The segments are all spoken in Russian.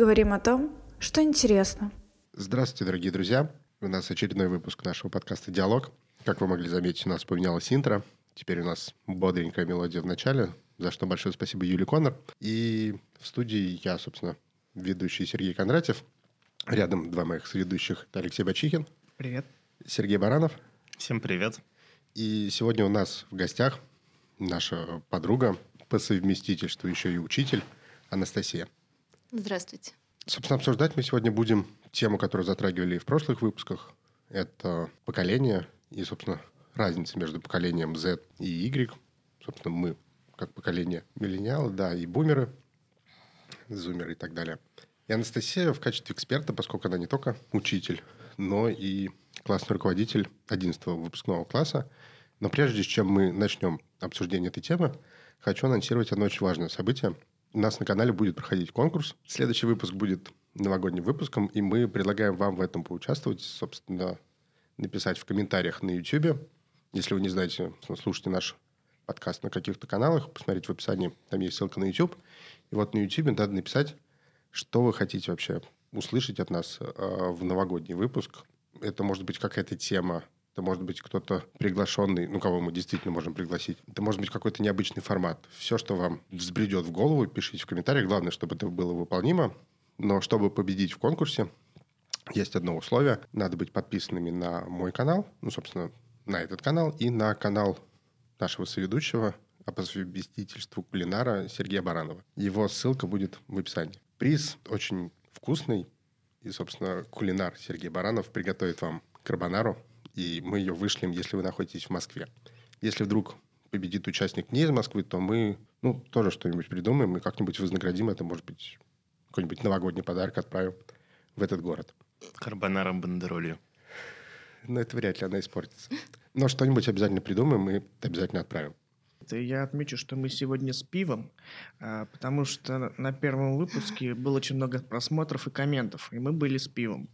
Говорим о том, что интересно. Здравствуйте, дорогие друзья. У нас очередной выпуск нашего подкаста «Диалог». Как вы могли заметить, у нас поменялось интро. Теперь у нас бодренькая мелодия в начале, за что большое спасибо Юле Коннор. И в студии я, собственно, ведущий Сергей Кондратьев. Рядом два моих соведущих. Это Алексей Бачихин. Привет. Сергей Баранов. Всем привет. И сегодня у нас в гостях наша подруга, по совместительству еще и учитель Анастасия. Здравствуйте. Собственно, обсуждать мы сегодня будем тему, которую затрагивали в прошлых выпусках. Это поколение и, собственно, разница между поколением Z и Y. Собственно, мы как поколение миллениалы, да, и бумеры, зумеры и так далее. И Анастасия в качестве эксперта, поскольку она не только учитель, но и классный руководитель 11 выпускного класса. Но прежде чем мы начнем обсуждение этой темы, хочу анонсировать одно очень важное событие. У нас на канале будет проходить конкурс. Следующий выпуск будет новогодним выпуском, и мы предлагаем вам в этом поучаствовать, собственно, написать в комментариях на YouTube. Если вы не знаете, слушайте наш подкаст на каких-то каналах, посмотрите в описании, там есть ссылка на YouTube. И вот на YouTube надо написать, что вы хотите вообще услышать от нас э, в новогодний выпуск. Это может быть какая-то тема, это может быть кто-то приглашенный, ну, кого мы действительно можем пригласить. Это может быть какой-то необычный формат. Все, что вам взбредет в голову, пишите в комментариях. Главное, чтобы это было выполнимо. Но чтобы победить в конкурсе, есть одно условие. Надо быть подписанными на мой канал, ну, собственно, на этот канал и на канал нашего соведущего а по совместительству кулинара Сергея Баранова. Его ссылка будет в описании. Приз очень вкусный. И, собственно, кулинар Сергей Баранов приготовит вам карбонару и мы ее вышлем, если вы находитесь в Москве. Если вдруг победит участник не из Москвы, то мы ну, тоже что-нибудь придумаем и как-нибудь вознаградим это, может быть, какой-нибудь новогодний подарок отправим в этот город. Карбонара бандеролью. Но это вряд ли она испортится. Но что-нибудь обязательно придумаем и обязательно отправим. Я отмечу, что мы сегодня с пивом, а, потому что на первом выпуске было очень много просмотров и комментов, и мы были с пивом.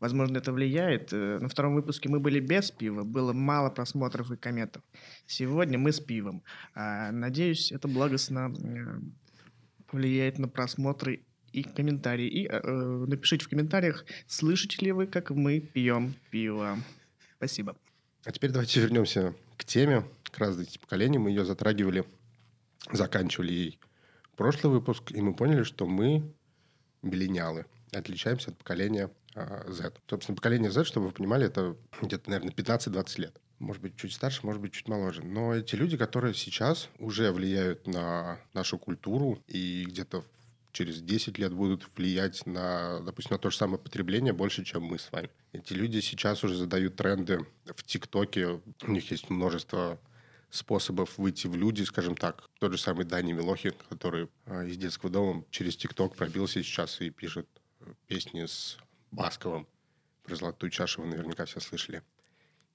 Возможно, это влияет. Э, на втором выпуске мы были без пива, было мало просмотров и комментов. Сегодня мы с пивом. А, надеюсь, это благостно э, влияет на просмотры и комментарии. И э, э, напишите в комментариях, слышите ли вы, как мы пьем пиво. Спасибо. А теперь давайте вернемся к теме, к разности поколений. Мы ее затрагивали, заканчивали ей прошлый выпуск, и мы поняли, что мы миллениалы, отличаемся от поколения а, Z. Собственно, поколение Z, чтобы вы понимали, это где-то, наверное, 15-20 лет. Может быть, чуть старше, может быть, чуть моложе. Но эти люди, которые сейчас уже влияют на нашу культуру и где-то через 10 лет будут влиять на, допустим, на то же самое потребление больше, чем мы с вами. Эти люди сейчас уже задают тренды в ТикТоке. У них есть множество способов выйти в люди, скажем так. Тот же самый Дани Милохин, который а, из детского дома через ТикТок пробился сейчас и пишет э, песни с Басковым. Про золотую чашу вы наверняка все слышали.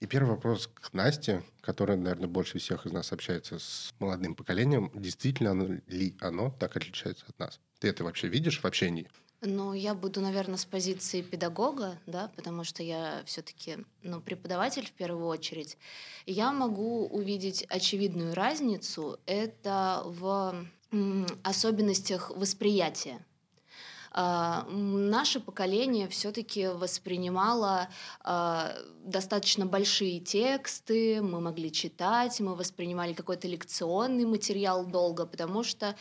И первый вопрос к Насте, которая, наверное, больше всех из нас общается с молодым поколением. Действительно ли оно так отличается от нас? Ты это вообще видишь в общении? Ну, я буду, наверное, с позиции педагога, да, потому что я все-таки ну, преподаватель в первую очередь. Я могу увидеть очевидную разницу. Это в особенностях восприятия Uh, наше поколение все-таки воспринимало uh, достаточно большие тексты, мы могли читать, мы воспринимали какой-то лекционный материал долго, потому что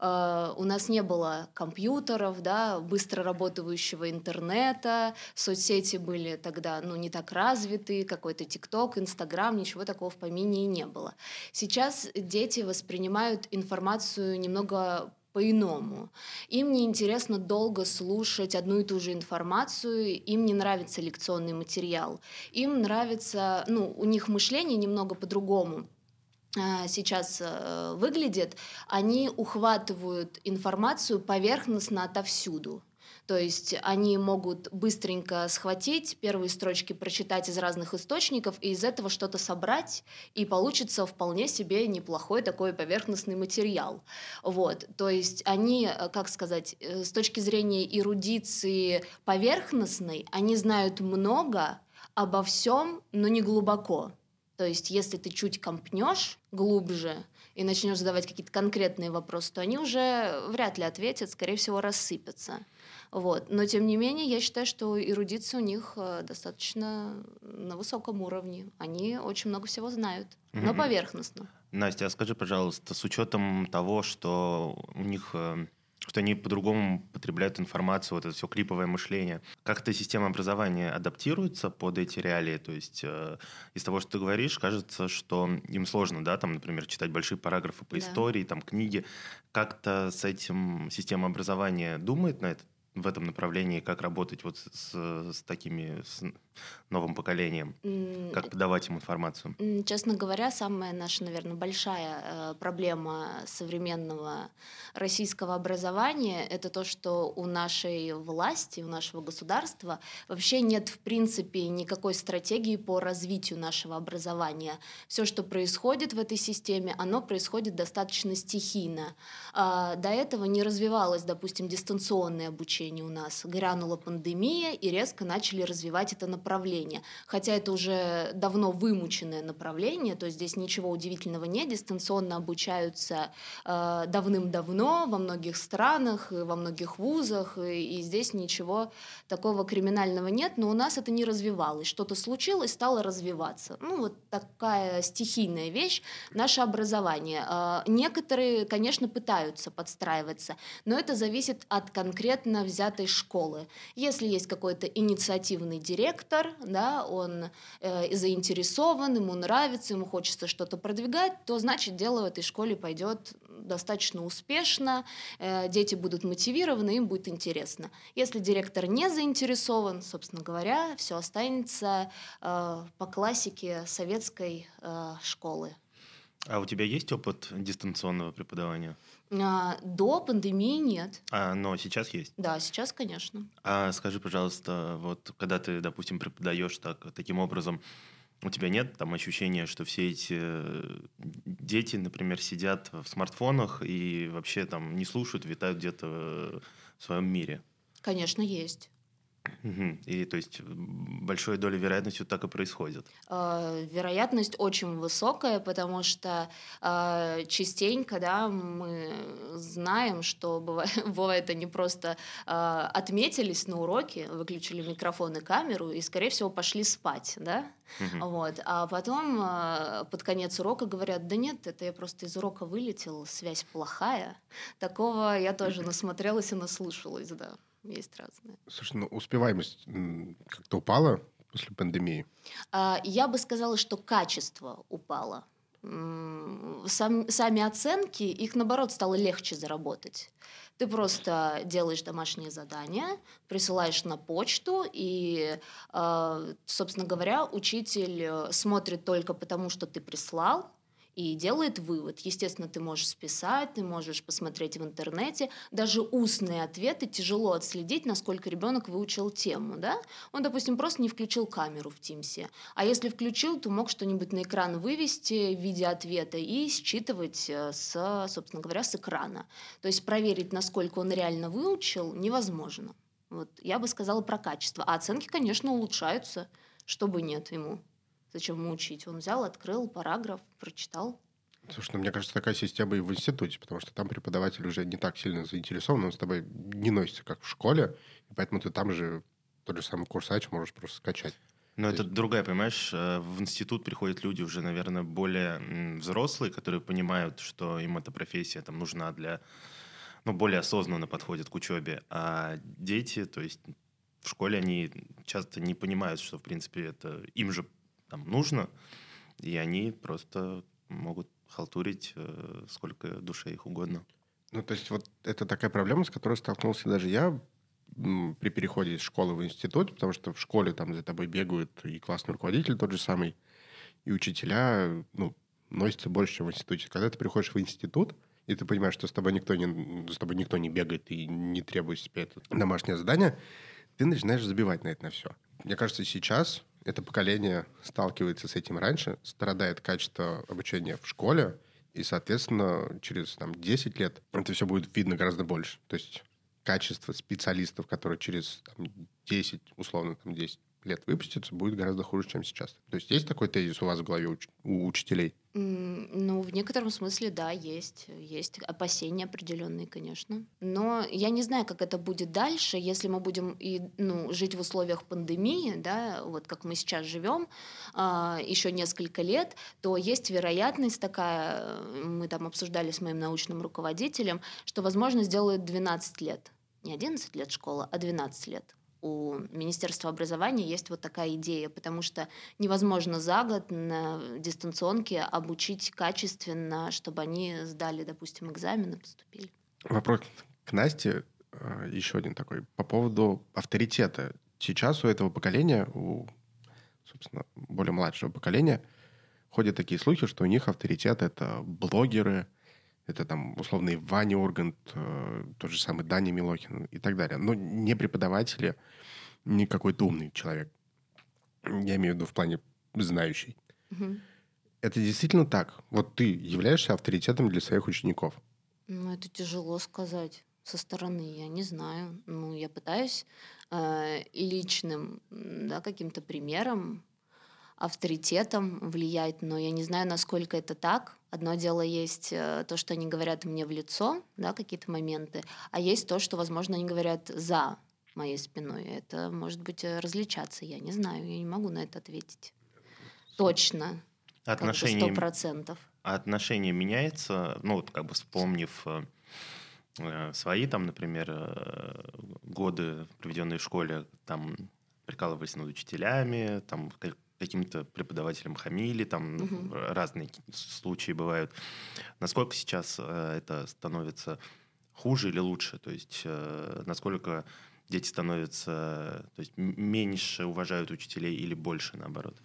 Э, у нас не было компьютеров, да, быстро работающего интернета, соцсети были тогда ну, не так развиты, какой-то ТикТок, Инстаграм, ничего такого в помине не было. Сейчас дети воспринимают информацию немного по-иному. Им не интересно долго слушать одну и ту же информацию, им не нравится лекционный материал, им нравится, ну, у них мышление немного по-другому. А, сейчас э, выглядит, они ухватывают информацию поверхностно отовсюду. То есть они могут быстренько схватить первые строчки, прочитать из разных источников и из этого что-то собрать, и получится вполне себе неплохой такой поверхностный материал. Вот. То есть они, э, как сказать, э, с точки зрения эрудиции поверхностной, они знают много обо всем, но не глубоко. То есть, если ты чуть компнешь глубже и начнешь задавать какие-то конкретные вопросы, то они уже вряд ли ответят, скорее всего, рассыпятся. Вот. Но, тем не менее, я считаю, что эрудиция у них э, достаточно на высоком уровне. Они очень много всего знают, но Мгм. поверхностно. Настя, а скажи, пожалуйста, с учетом того, что у них э, что они по-другому потребляют информацию, вот это все клиповое мышление. Как эта система образования адаптируется под эти реалии? То есть э, из того, что ты говоришь, кажется, что им сложно, да, там, например, читать большие параграфы по Да. истории, там, книги. Как-то с этим система образования думает на это, в этом направлении, как работать вот с, с такими, с новым поколением? Как подавать им информацию? Честно говоря, самая наша, наверное, большая э, проблема современного российского образования это то, что у нашей власти, у нашего государства вообще нет, в принципе, никакой стратегии по развитию нашего образования. Все, что происходит в этой системе, оно происходит достаточно стихийно. А, До этого не развивалось, допустим, дистанционное обучение у нас. Грянула пандемия, и резко начали развивать это направление. Хотя это уже давно вымученное направление, то есть здесь ничего удивительного нет. Дистанционно обучаются э, давным-давно во многих странах, во многих вузах, и, и здесь ничего такого криминального нет, но у нас это не развивалось. Что-то случилось, стало развиваться. Ну, вот такая стихийная вещь наше образование. Э, Некоторые, конечно, пытаются подстраиваться, но это зависит от конкретно взятой школы. Если есть какой-то инициативный директор, да, он э, заинтересован, ему нравится, ему хочется что-то продвигать, то значит дело в этой школе пойдет достаточно успешно, э, дети будут мотивированы, им будет интересно. Если директор не заинтересован, собственно говоря, все останется э, по классике советской э, школы. А у тебя есть опыт дистанционного преподавания? А, До пандемии нет. А, но сейчас есть. Да, сейчас, конечно. А скажи, пожалуйста, вот когда ты, допустим, преподаешь так, таким образом, у тебя нет там ощущения, что все эти э, дети, например, сидят в смартфонах и вообще там не слушают, витают где-то э, в своем мире? Конечно, есть. И то есть большой долей вероятности вот так и происходит. Э, Вероятность очень высокая, потому что э, частенько да, мы знаем, что бывает, бывает они просто э, отметились на уроке, выключили микрофон и камеру и, скорее всего, пошли спать, да? Мгм. Вот. А потом э, под конец урока говорят, да нет, это я просто из урока вылетел, связь плохая. Такого я тоже насмотрелась и наслушалась, да. Есть разные. Слушай, ну успеваемость как-то упала после пандемии. А, Я бы сказала, что качество упало. Сам- сами оценки, их наоборот стало легче заработать. Ты просто делаешь домашнее задание, присылаешь на почту, и, э, собственно говоря, учитель э, смотрит только потому, что ты прислал, и делает вывод. Естественно, ты можешь списать, ты можешь посмотреть в интернете. Даже устные ответы тяжело отследить, насколько ребенок выучил тему. Да? Он, допустим, просто не включил камеру в Тимсе. А если включил, то мог что-нибудь на экран вывести в виде ответа и считывать э, с, собственно говоря, с экрана. То есть проверить, насколько он реально выучил, невозможно. Вот я бы сказала про качество. А оценки, конечно, улучшаются, чтобы нет ему. Зачем ему учить? Он взял, открыл параграф, прочитал. Слушай, ну, мне кажется, такая система и в институте, потому что там преподаватель уже не так сильно заинтересован, он с тобой не носится, как в школе, и поэтому ты там же тот же самый курсач можешь просто скачать. Но То это другая, понимаешь, э, в институт приходят люди уже, наверное, более взрослые, которые понимают, что им эта профессия там нужна для, ну, более осознанно подходят к учебе. А дети, то есть в школе они часто не понимают, что, в принципе, это им же там нужно, и они просто могут халтурить э, сколько душе их угодно. Ну, то есть вот это такая проблема, с которой столкнулся даже я при переходе из школы в институт, потому что в школе там за тобой бегают и классный руководитель тот же самый, и учителя, ну, носятся больше, чем в институте. Когда ты приходишь в институт, и ты понимаешь, что с тобой никто не, с тобой никто не бегает и не требует себе это домашнее задание, ты начинаешь забивать на это на все. Мне кажется, сейчас это поколение сталкивается с этим раньше, страдает качество обучения в школе, и, соответственно, через там, 10 лет это все будет видно гораздо больше. То есть качество специалистов, которые через там, 10, условно, там, 10-15 лет выпустится, будет гораздо хуже, чем сейчас. То есть есть такой тезис у вас в голове у, у учителей? Ну, в некотором смысле, да, есть. Есть опасения определенные, конечно. Но я не знаю, как это будет дальше, если мы будем и, ну, жить в условиях пандемии, да, вот как мы сейчас живем, э, а, еще несколько лет, то есть вероятность такая, мы там обсуждали с моим научным руководителем, что, возможно, сделают 12 лет. Не 11 лет школа, а 12 лет у Министерства образования есть вот такая идея, потому что невозможно за год на дистанционке обучить качественно, чтобы они сдали, допустим, экзамены, поступили. Вопрос к Насте э, еще один такой. По поводу авторитета. Сейчас у этого поколения, у, собственно, более младшего поколения, ходят такие слухи, что у них авторитет — это блогеры, это там условный Ваня Ургант, э, тот же самый Даня Милохин и так далее. Но не преподаватели, не какой-то умный человек. Я имею в виду в плане знающий. Угу. Это действительно так? Вот ты являешься авторитетом для своих учеников? Ну, это тяжело сказать со стороны, я не знаю. Ну, я пытаюсь э, личным, да, каким-то примером авторитетом влиять, но я не знаю, насколько это так. Одно дело есть э, то, что они говорят мне в лицо, да, какие-то моменты, а есть то, что, возможно, они говорят за моей спиной. Это может быть э, различаться, я не знаю, я не могу на это ответить. Точно. Отношения, сто процентов. А отношение меняется, ну вот как бы вспомнив э, свои там, например, годы, проведенные в школе, там прикалывались над учителями, там каким-то преподавателям хамили, там угу. разные случаи бывают. Насколько сейчас э, это становится хуже или лучше? То есть э, насколько дети становятся, то есть меньше уважают учителей или больше наоборот?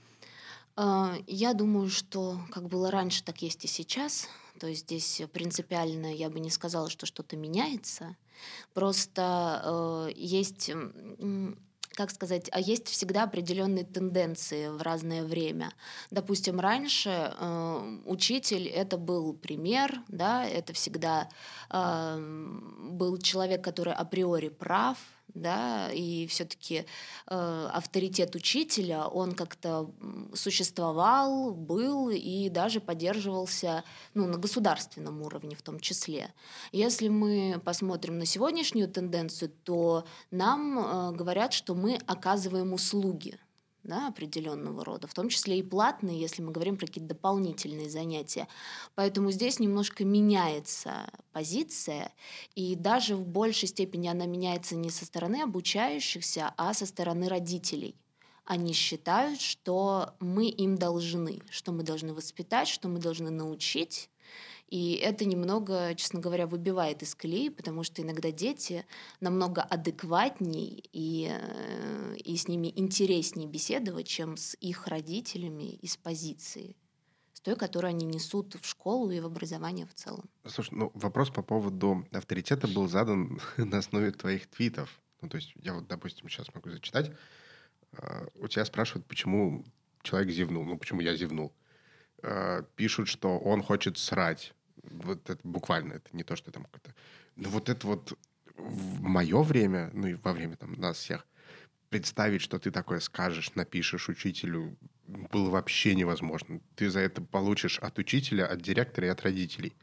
А, я думаю, что как было раньше, так есть и сейчас. То есть здесь принципиально я бы не сказала, что что-то меняется. Просто э, есть как сказать, а есть всегда определенные тенденции в разное время. Допустим, раньше э, учитель это был пример, да, это всегда э, был человек, который априори прав, да, и все-таки э, авторитет учителя, он как-то существовал, был и даже поддерживался ну, на государственном уровне в том числе. Если мы посмотрим на сегодняшнюю тенденцию, то нам э, говорят, что мы оказываем услуги да, определенного рода, в том числе и платные, если мы говорим про какие-то дополнительные занятия. Поэтому здесь немножко меняется позиция, и даже в большей степени она меняется не со стороны обучающихся, а со стороны родителей. Они считают, что мы им должны, что мы должны воспитать, что мы должны научить, и это немного, честно говоря, выбивает из колеи, потому что иногда дети намного адекватней и, э, и с ними интереснее беседовать, чем с их родителями из позиции с той, которую они несут в школу и в образование в целом. Слушай, ну вопрос по поводу авторитета был задан на основе твоих твитов. Ну, то есть я вот, допустим, сейчас могу зачитать. А, у тебя спрашивают, почему человек зевнул. Ну, почему я зевнул. А, пишут, что он хочет срать вот это буквально, это не то, что там какое-то... Но вот это вот в мое время, ну и во время там нас всех, представить, что ты такое скажешь, напишешь учителю, было вообще невозможно. Ты за это получишь от учителя, от директора и от родителей.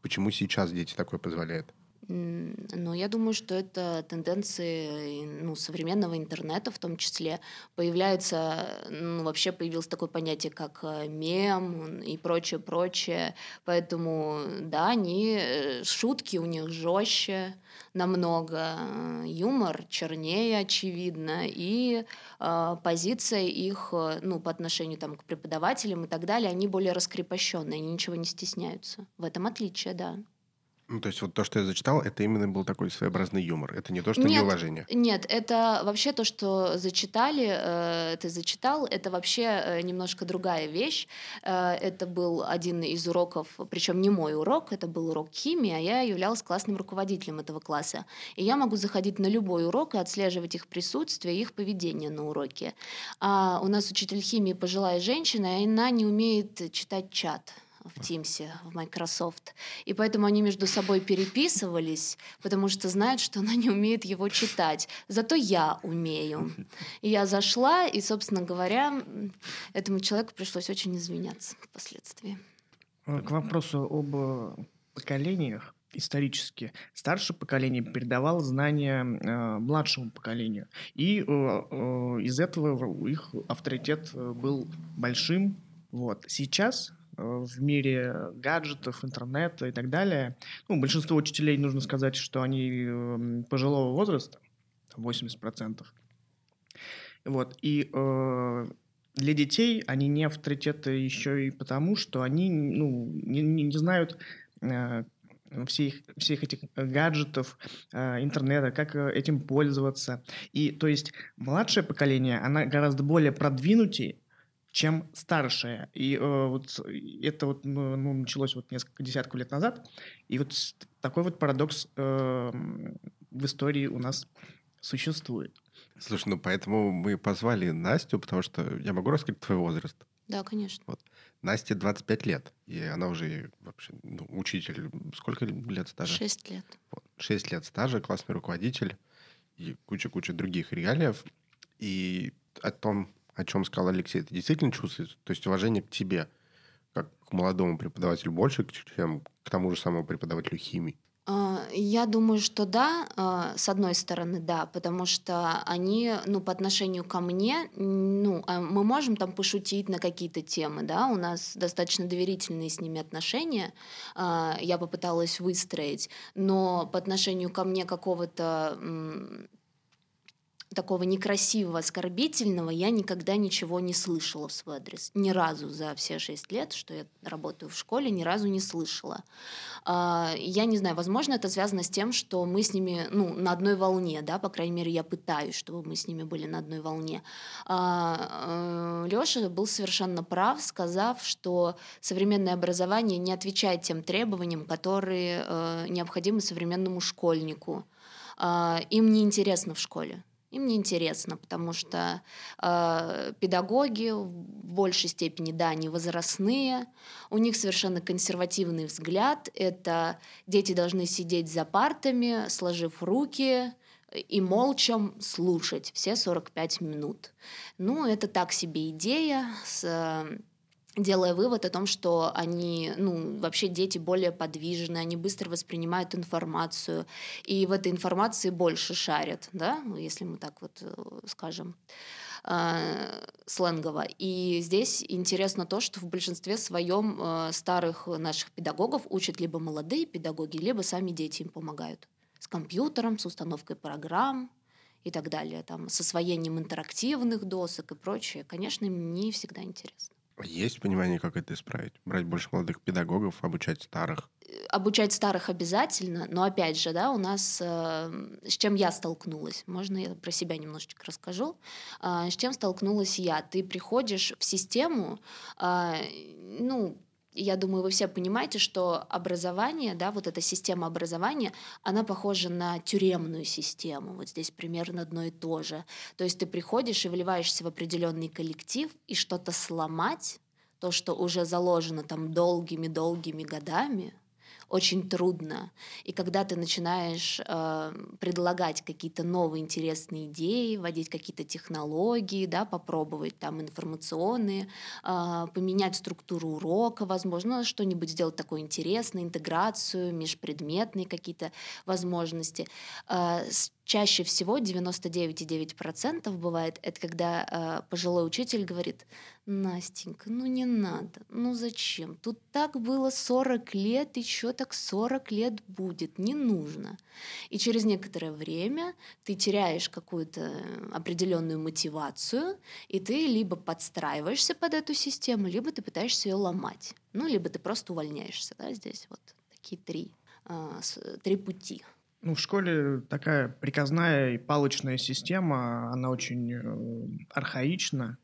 Почему сейчас дети такое позволяют? Ну, я думаю, что это тенденции ну, современного интернета в том числе. Появляется, ну, вообще появилось такое понятие, как э, мем и прочее, прочее. Поэтому, да, они, э, шутки у них жестче намного, юмор чернее, очевидно, и э, позиция их, ну, по отношению там, к преподавателям и так далее, они более раскрепощенные, они ничего не стесняются. В этом отличие, да. Ну, то есть вот то, что я зачитал, это именно был такой своеобразный юмор. Это не то, что нет, неуважение. Нет, это вообще то, что зачитали, э, ты зачитал, это вообще э, немножко другая вещь. Э, это был один из уроков, причем не мой урок, это был урок химии, а я являлась классным руководителем этого класса. И я могу заходить на любой урок и отслеживать их присутствие, их поведение на уроке. А у нас учитель химии пожилая женщина, и она не умеет читать чат в Teams, в Microsoft. И поэтому они между собой переписывались, потому что знают, что она не умеет его читать. Зато я умею. И я зашла, и, собственно говоря, этому человеку пришлось очень извиняться впоследствии. Э, к вопросу об э, поколениях исторически старшее поколение передавало знания э, младшему поколению. И э, э, из этого их авторитет э, был большим. Вот. Сейчас в мире гаджетов, интернета и так далее, ну, большинство учителей, нужно сказать, что они э, пожилого возраста, 80%. Вот. И э, для детей они не авторитеты еще и потому, что они ну, не, не знают э, всех, всех этих гаджетов, э, интернета, как э, этим пользоваться. И то есть младшее поколение, она гораздо более продвинутее, чем старшее. И э, вот это вот ну, ну, началось вот несколько десятков лет назад. И вот такой вот парадокс э, в истории у нас существует. Слушай, ну поэтому мы позвали Настю, потому что я могу рассказать твой возраст? Да, конечно. Вот. Насте 25 лет, и она уже вообще ну, учитель. Сколько лет стажа? Шесть лет. Вот. Шесть лет стажа, классный руководитель и куча-куча других регалиев. И о том, о чем сказал Алексей, это действительно чувствуется? То есть уважение к тебе, как к молодому преподавателю, больше, чем к тому же самому преподавателю химии? А, я думаю, что да, а, с одной стороны, да, потому что они, ну, по отношению ко мне, ну, а, мы можем там пошутить на какие-то темы, да, у нас достаточно доверительные с ними отношения, я попыталась выстроить, но по отношению ко мне какого-то такого некрасивого, оскорбительного я никогда ничего не слышала в свой адрес. Ни разу за все шесть лет, что я работаю в школе, ни разу не слышала. А, я не знаю, возможно, это связано с тем, что мы с ними ну, на одной волне, да, по крайней мере, я пытаюсь, чтобы мы с ними были на одной волне. А, э, Леша был совершенно прав, сказав, что современное образование не отвечает тем требованиям, которые э, необходимы современному школьнику. А, им не интересно в школе. Им не интересно, потому что э, педагоги в большей степени, да, они возрастные, у них совершенно консервативный взгляд. Это дети должны сидеть за партами, сложив руки и молча слушать все 45 минут. Ну, это так себе идея с делая вывод о том, что они, ну, вообще дети более подвижны, они быстро воспринимают информацию, и в этой информации больше шарят, да, если мы так вот э, скажем э, сленгово. И здесь интересно то, что в большинстве своем э, старых наших педагогов учат либо молодые педагоги, либо сами дети им помогают с компьютером, с установкой программ и так далее, там, с освоением интерактивных досок и прочее. Конечно, им не всегда интересно. Есть понимание, как это исправить? Брать больше молодых педагогов, обучать старых? Обучать старых обязательно, но опять же, да, у нас э, с чем я столкнулась, можно я про себя немножечко расскажу, э, с чем столкнулась я. Ты приходишь в систему, э, ну, я думаю, вы все понимаете, что образование, да, вот эта система образования, она похожа на тюремную систему. Вот здесь примерно одно и то же. То есть ты приходишь и вливаешься в определенный коллектив, и что-то сломать, то, что уже заложено там долгими-долгими годами, очень трудно. И когда ты начинаешь э, предлагать какие-то новые интересные идеи, вводить какие-то технологии, да, попробовать там информационные, э, поменять структуру урока, возможно, что-нибудь сделать такое интересное, интеграцию, межпредметные какие-то возможности, э, чаще всего 99,9% бывает, это когда э, пожилой учитель говорит, Настенька, ну не надо, ну зачем? Тут так было 40 лет, еще так 40 лет будет, не нужно. И через некоторое время ты теряешь какую-то определенную мотивацию, и ты либо подстраиваешься под эту систему, либо ты пытаешься ее ломать. Ну, либо ты просто увольняешься. Да? Здесь вот такие три, э, три пути. Ну, в школе такая приказная и палочная система, она очень э, архаична,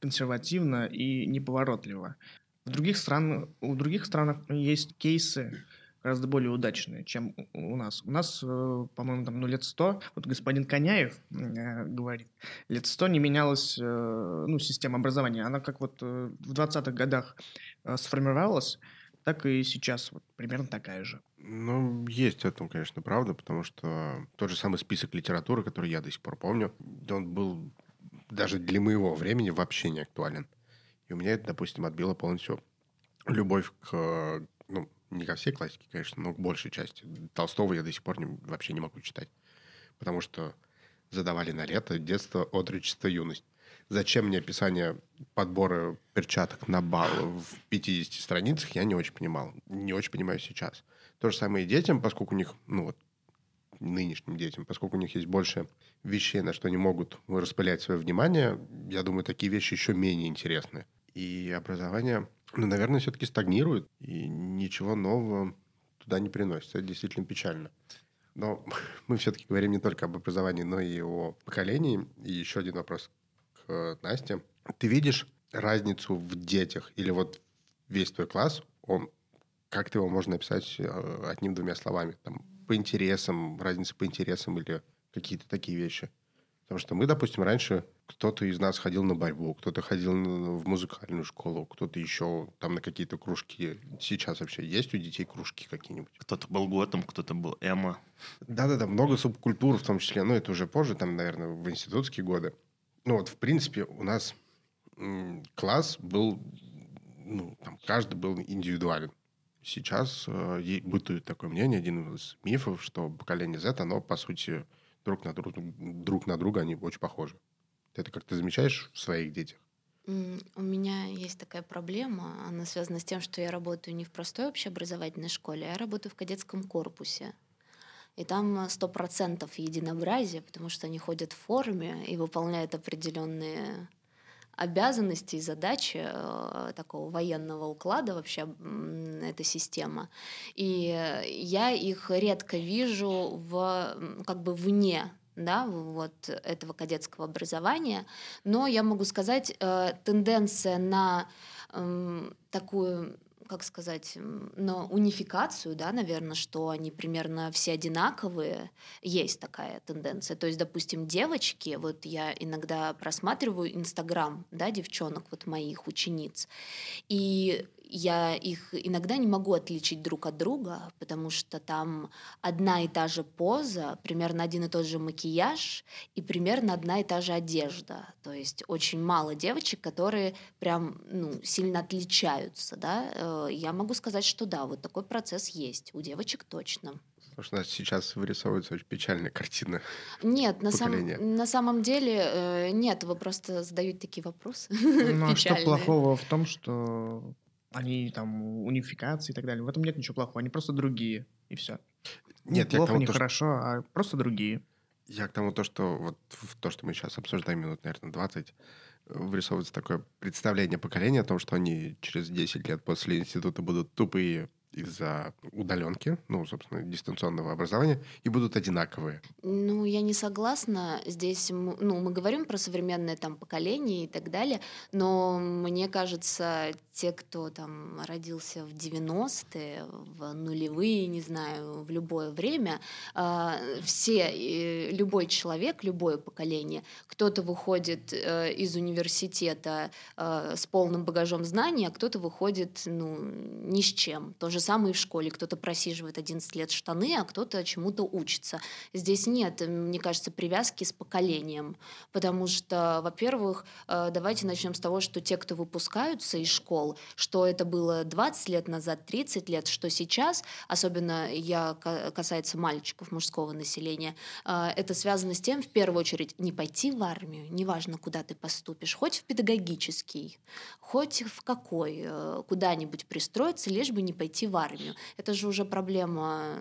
консервативна и неповоротлива. В других странах, у других странах есть кейсы гораздо более удачные, чем у нас. У нас, э, по-моему, там, ну, лет сто, вот господин Коняев э, говорит, лет сто не менялась ну, система образования. Она как вот в 20-х годах сформировалась, так и сейчас вот примерно такая же. Ну, есть в этом, конечно, правда, потому что тот же самый список литературы, который я до сих пор помню, он был даже для моего времени вообще не актуален. И у меня это, допустим, отбило полностью любовь к, ну, не ко всей классике, конечно, но к большей части. Толстого я до сих пор не, вообще не могу читать. Потому что задавали на лето детство, отрочество, юность. Зачем мне описание подбора перчаток на бал в 50 страницах, я не очень понимал. Не очень понимаю сейчас. То же самое и детям, поскольку у них, ну вот, нынешним детям, поскольку у них есть больше вещей, на что они могут распылять свое внимание, я думаю, такие вещи еще менее интересны. И образование, ну, наверное, все-таки стагнирует, и ничего нового туда не приносится. Это действительно печально. Но мы все-таки говорим не только об образовании, но и о поколении. И еще один вопрос к Насте. Ты видишь разницу в детях? Или вот весь твой класс, он, как ты его можно описать э, одним-двумя словами? Там, по интересам, разница по интересам или какие-то такие вещи? Потому что мы, допустим, раньше кто-то из нас ходил на борьбу, кто-то ходил в музыкальную школу, кто-то еще там на какие-то кружки. Сейчас вообще есть у детей кружки какие-нибудь? Кто-то был готом, кто-то был эмо. Да-да-да, много субкультур в том числе. Но это уже позже, там, наверное, в институтские годы. Ну вот, в принципе, у нас класс был, ну, там, каждый был индивидуален. Сейчас э, бытует такое мнение, один из мифов, что поколение Z, оно, по сути, друг на, друг, друг на друга, они очень похожи. Ты это как-то замечаешь в своих детях? У меня есть такая проблема, она связана с тем, что я работаю не в простой общеобразовательной школе, а я работаю в кадетском корпусе. И там сто процентов единообразие, потому что они ходят в форме и выполняют определенные обязанности и задачи э, такого военного уклада вообще эта система. И я их редко вижу в, как бы вне да, вот этого кадетского образования, но я могу сказать, э, тенденция на э, такую как сказать, на унификацию, да, наверное, что они примерно все одинаковые, есть такая тенденция. То есть, допустим, девочки, вот я иногда просматриваю Инстаграм, да, девчонок вот моих учениц, и я их иногда не могу отличить друг от друга, потому что там одна и та же поза, примерно один и тот же макияж и примерно одна и та же одежда. То есть очень мало девочек, которые прям ну, сильно отличаются. Да? Э, я могу сказать, что да, вот такой процесс есть. У девочек точно. Потому что у нас сейчас вырисовывается очень печальная картина. Нет, на, сам, на самом деле э, нет, вы просто задаете такие вопросы. Ну а что плохого в том, что они там унификации и так далее. В этом нет ничего плохого, они просто другие, и все. Нет, не плохо, не то, хорошо, а просто другие. Я к тому, то, что вот то, что мы сейчас обсуждаем минут, наверное, 20, вырисовывается такое представление поколения о том, что они через 10 лет после института будут тупые из-за удаленки, ну, собственно, дистанционного образования, и будут одинаковые. Ну, я не согласна. Здесь, ну, мы говорим про современное там поколение и так далее, но мне кажется, те, кто там родился в 90-е, в нулевые, не знаю, в любое время, а, все, любой человек, любое поколение, кто-то выходит э, из университета э, с полным багажом знаний, а кто-то выходит, ну, ни с чем. То же самое и в школе. Кто-то просиживает 11 лет штаны, а кто-то чему-то учится. Здесь нет, мне кажется, привязки с поколением. Потому что, во-первых, э, давайте начнем с того, что те, кто выпускаются из школ, что это было 20 лет назад, 30 лет, что сейчас, особенно я касается мальчиков, мужского населения, э, это связано с тем, в первую очередь, не пойти в армию, неважно, куда ты поступишь, хоть в педагогический, хоть в какой, э, куда-нибудь пристроиться, лишь бы не пойти в в армию. Это же уже проблема,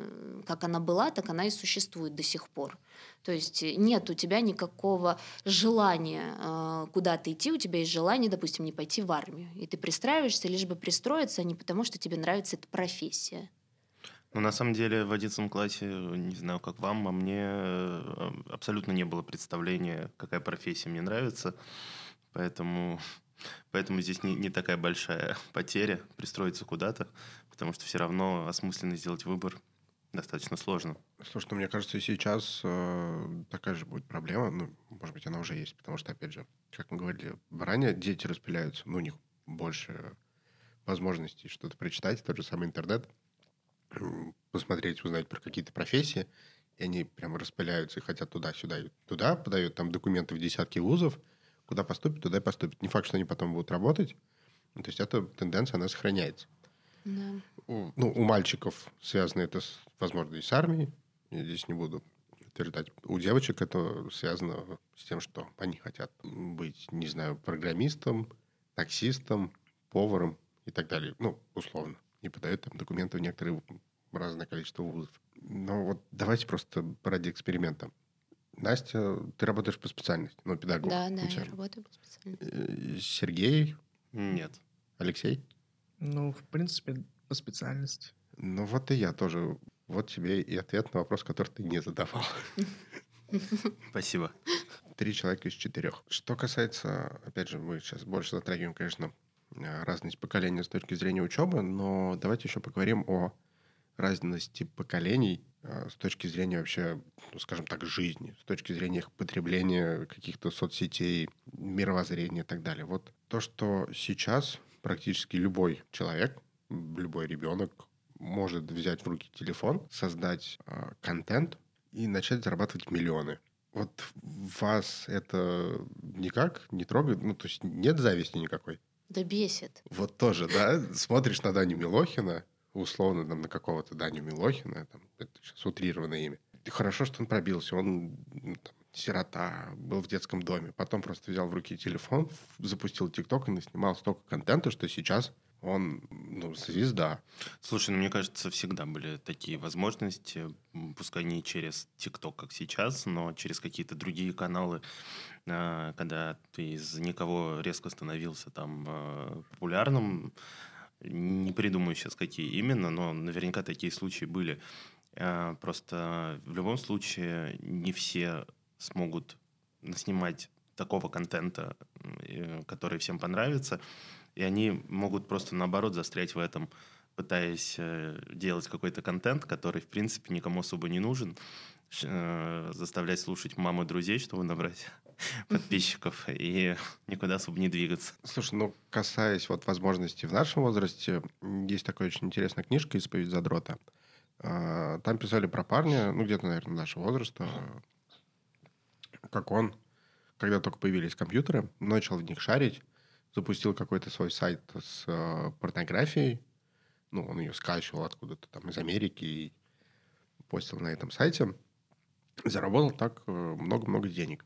как она была, так она и существует до сих пор. То есть нет у тебя никакого желания э, куда-то идти, у тебя есть желание, допустим, не пойти в армию. И ты пристраиваешься, лишь бы пристроиться, а не потому, что тебе нравится эта профессия. Ну, на самом деле, в 11 классе, не знаю, как вам, а мне э, абсолютно не было представления, какая профессия мне нравится. Поэтому, поэтому здесь не, не такая большая потеря пристроиться куда-то потому что все равно осмысленно сделать выбор достаточно сложно. Слушай, ну, мне кажется, сейчас э, такая же будет проблема. Ну, может быть, она уже есть, потому что, опять же, как мы говорили ранее, дети распыляются, ну, у них больше возможностей что-то прочитать, тот же самый интернет, посмотреть, узнать про какие-то профессии, и они прямо распыляются и хотят туда-сюда и туда, подают там документы в десятки вузов, куда поступят, туда и поступят. Не факт, что они потом будут работать, то есть эта тенденция, она сохраняется. Да. У, ну, у мальчиков связано это, с, возможно, и с армией, я здесь не буду утверждать. У девочек это связано с тем, что они хотят быть, не знаю, программистом, таксистом, поваром и так далее. Ну, условно. И подают там документы в некоторые разное количество вузов. Но вот давайте просто ради эксперимента. Настя, ты работаешь по специальности, ну, педагог. Да, да, я учебник. работаю по специальности. Э, Сергей, Нет. Алексей? Ну, в принципе, по специальности. Ну, вот и я тоже. Вот тебе и ответ на вопрос, который ты не задавал. Спасибо. Три человека из четырех. Что касается, опять же, мы сейчас больше затрагиваем, конечно, э, разность поколения с точки зрения учебы, но давайте еще поговорим о разности поколений э, с точки зрения вообще, ну, скажем так, жизни, с точки зрения их потребления каких-то соцсетей, мировоззрения и так далее. Вот то, что сейчас практически любой человек, любой ребенок может взять в руки телефон, создать э, контент и начать зарабатывать миллионы. Вот вас это никак не трогает? Ну, то есть нет зависти никакой? Да бесит. Вот тоже, да? Смотришь на Даню Милохина, условно там на какого-то Даню Милохина, там, это сейчас утрированное имя. Хорошо, что он пробился. Он там, сирота, был в детском доме. Потом просто взял в руки телефон, запустил ТикТок и снимал столько контента, что сейчас он ну, звезда. Слушай, ну мне кажется, всегда были такие возможности, пускай не через ТикТок, как сейчас, но через какие-то другие каналы, а, когда ты из никого резко становился там а, популярным. Не придумаю сейчас, какие именно, но наверняка такие случаи были. А, Просто в любом случае не все смогут снимать такого контента, э, который всем понравится, и они могут просто наоборот застрять в этом, пытаясь э, делать какой-то контент, который, в принципе, никому особо не нужен, э, заставлять слушать маму друзей, чтобы набрать подписчиков, и никуда особо не двигаться. Слушай, ну, касаясь вот возможностей в нашем возрасте, есть такая очень интересная книжка «Исповедь задрота». А, Там писали про парня, ну, где-то, наверное, нашего возраста, как он, когда только появились компьютеры, начал в них шарить, запустил какой-то свой сайт с э, порнографией, ну, он ее скачивал откуда-то там из Америки и постил на этом сайте, заработал так э, много-много денег.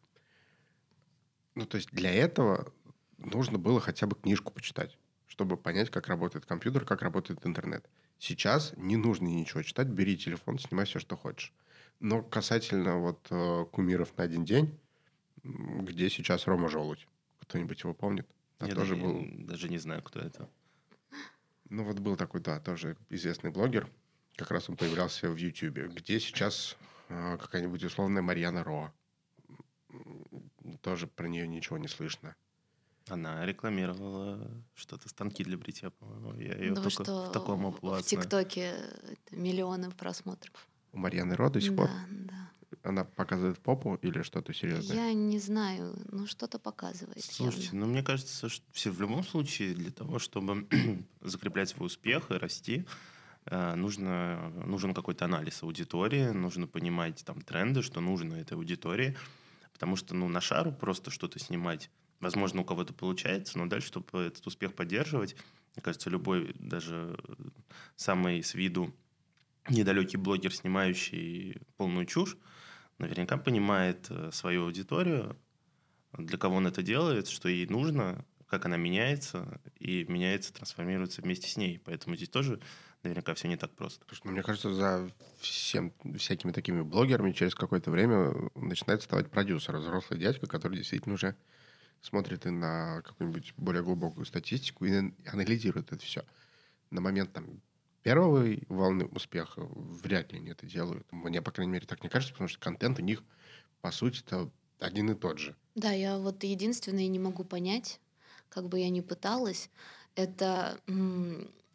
Ну, то есть для этого нужно было хотя бы книжку почитать, чтобы понять, как работает компьютер, как работает интернет. Сейчас не нужно ничего читать, бери телефон, снимай все, что хочешь. Но касательно вот э, кумиров на один день, где сейчас Рома Желудь? Кто-нибудь его помнит? А Я тоже даже, был, даже не знаю, кто это. ну вот был такой, да, тоже известный блогер. Как раз он появлялся в Ютьюбе. Где сейчас э, какая-нибудь условная Марьяна Ро? Тоже про нее ничего не слышно. Она рекламировала что-то, станки для бритья, по-моему. Я ее Да только что в таком в оплатно. ТикТоке это миллионы просмотров. У Марьяны Ро до сих пор? Да, да. Она показывает попу или что-то серьезное? Я не знаю, ну что-то показывает. Слушайте, явно. ну мне кажется, что все в любом случае для того, чтобы закреплять свой успех и расти, э, нужно, нужен какой-то анализ аудитории, нужно понимать там тренды, что нужно этой аудитории, потому что ну на шару просто что-то снимать, возможно, у кого-то получается, но дальше, чтобы этот успех поддерживать, мне кажется, любой, даже самый с виду недалекий блогер, снимающий полную чушь, наверняка понимает э, свою аудиторию, для кого он это делает, что ей нужно, как она меняется, и меняется, трансформируется вместе с ней. Поэтому здесь тоже наверняка все не так просто. Слушай, ну, мне кажется, за всем, всякими такими блогерами через какое-то время начинает вставать продюсер, взрослый дядька, который действительно уже смотрит и на какую-нибудь более глубокую статистику и ан- анализирует это все. На момент там первой волны успеха вряд ли они это делают. Мне, по крайней мере, так не кажется, потому что контент у них, по сути, это один и тот же. Да, я вот единственное не могу понять, как бы я ни пыталась, это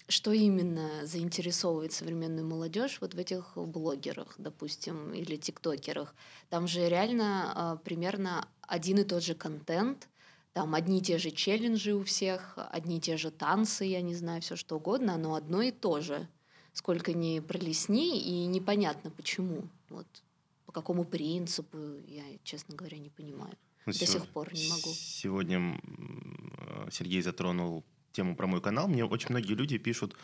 что именно заинтересовывает современную молодежь вот в этих блогерах, допустим, или тиктокерах. Там же реально а, примерно один и тот же контент, там одни и те же челленджи у всех, одни и те же танцы, я не знаю, все что угодно, но одно и то же. Сколько ни пролесни, и непонятно почему. Вот по какому принципу, я, честно говоря, не понимаю. Ну, До сего- сих пор не могу. Сегодня э, Сергей затронул тему про мой канал. Мне очень многие люди пишут,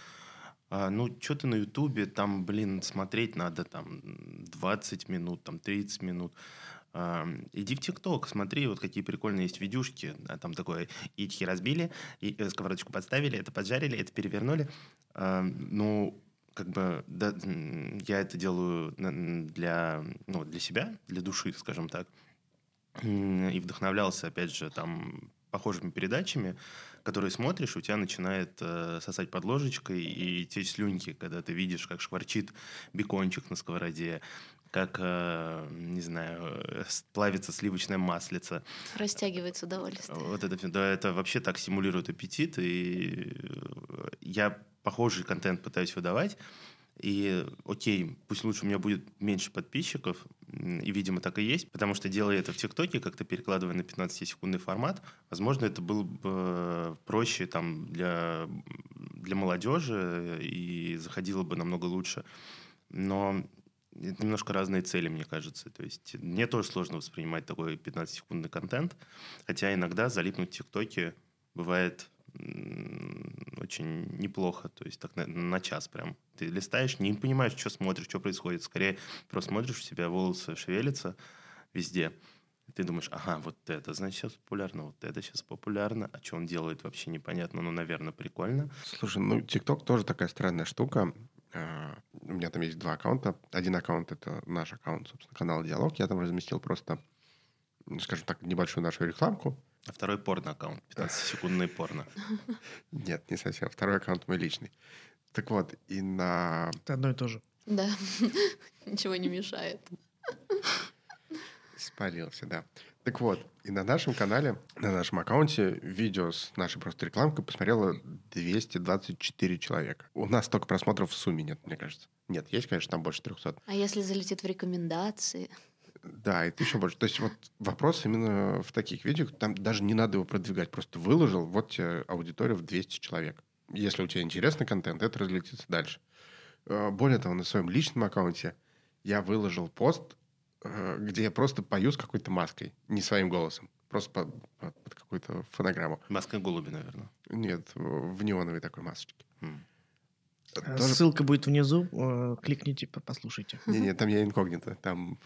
«А, ну, что ты на Ютубе, там, блин, смотреть надо там 20 минут, там 30 минут. Иди в ТикТок, смотри, вот какие прикольные есть видюшки. А там такое, яички разбили, и э, сковородочку подставили, это поджарили, это перевернули. Ну, как бы, да, я это делаю для, ну, для себя, для души, скажем так. И вдохновлялся, опять же, там похожими передачами, которые смотришь, у тебя начинает э, сосать под ложечкой и течь слюньки, когда ты видишь, как шкварчит бекончик на сковороде, как, э, не знаю, э, плавится сливочное маслице. Растягивается удовольствие. Вот это, всё, да, это вообще так стимулирует аппетит, и я похожий контент пытаюсь выдавать, и окей, пусть лучше у меня будет меньше подписчиков, и, видимо, так и есть, потому что делая это в ТикТоке, как-то перекладывая на 15-секундный формат, возможно, это было бы проще там для, для молодежи и заходило бы намного лучше. Но это немножко разные цели, мне кажется. То есть мне тоже сложно воспринимать такой 15-секундный контент, хотя иногда залипнуть в ТикТоке бывает очень неплохо, то есть так на, на час прям. Ты листаешь, не понимаешь, что смотришь, что происходит. Скорее просто смотришь, у тебя волосы шевелятся везде. И ты думаешь, ага, вот это, значит, сейчас популярно, вот это сейчас популярно. А что он делает, вообще непонятно. Ну, наверное, прикольно. Слушай, ну, ТикТок тоже такая странная штука. А, У меня там есть два аккаунта. Один аккаунт — это наш аккаунт, собственно, канал «Диалог». Я там разместил просто, ну, скажем так, небольшую нашу рекламку. А второй порно-аккаунт, 15-секундный порно. Нет, не совсем. Второй аккаунт мой личный. Так вот, и на... Это одно и то же. Да, ничего не мешает. Спалился, да. Так вот, и на нашем канале, на нашем аккаунте видео с нашей просто рекламкой посмотрело 224 человека. У нас столько просмотров в сумме нет, мне кажется. Нет, есть, конечно, там больше 300. А если залетит в рекомендации? Да, это еще больше. То есть вот вопрос именно в таких видео, там даже не надо его продвигать, просто выложил, вот тебе аудитория в 200 человек. Если у тебя интересный контент, это разлетится дальше. Э, Более того, на своем личном аккаунте я выложил пост, где я просто пою с какой-то маской, не своим голосом, просто под, под- под какую-то фонограмму. Маска голуби, наверное. Нет, в неоновой такой масочке. М. Э, Тоже- Ссылка будет внизу. э, Кликните, по- послушайте. Не-не, там я инкогнито. Там,